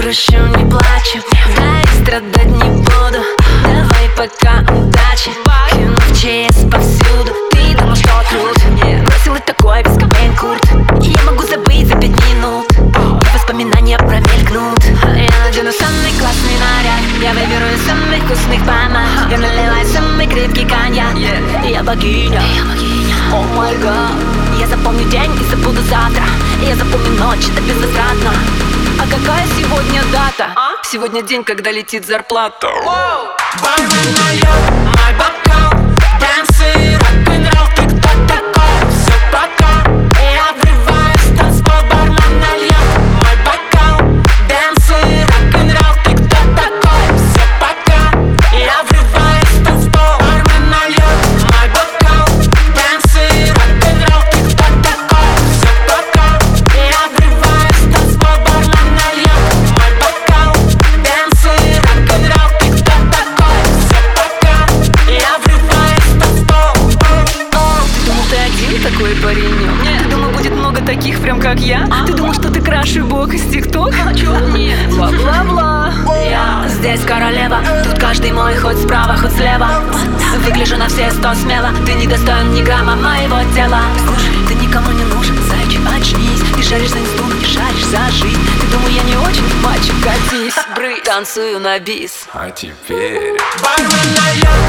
грущу, не плачу. Да и страдать не буду. Давай пока удачи. Кино в ЧС повсюду. Ты думал, что тут? Не бросил и такое без Кобейн Курт Я могу забыть за пять минут. И воспоминания промелькнут. Я надену самый классный наряд. Я выберу из самых вкусных банан Я наливаю самый крепкий коньяк. Я богиня. О май гад. Я запомню день и забуду завтра. Я запомню ночь, это безвозвратно Сегодня день, когда летит зарплата. Бармен нальет парень? Нет. Ты думал, будет много таких, прям как я? Ты думал, что ты краше бог из ТикТок? Нет. Бла-бла-бла. Я здесь королева, тут каждый мой хоть справа, хоть слева. Выгляжу на все сто смело, ты не достоин ни грамма моего тела. Слушай, ты никому не нужен, зайчик, очнись. Ты шаришь за инсту, не шаришь за жизнь. Ты думал, я не очень, мальчик, катись. Бры, танцую на бис. А теперь Бармен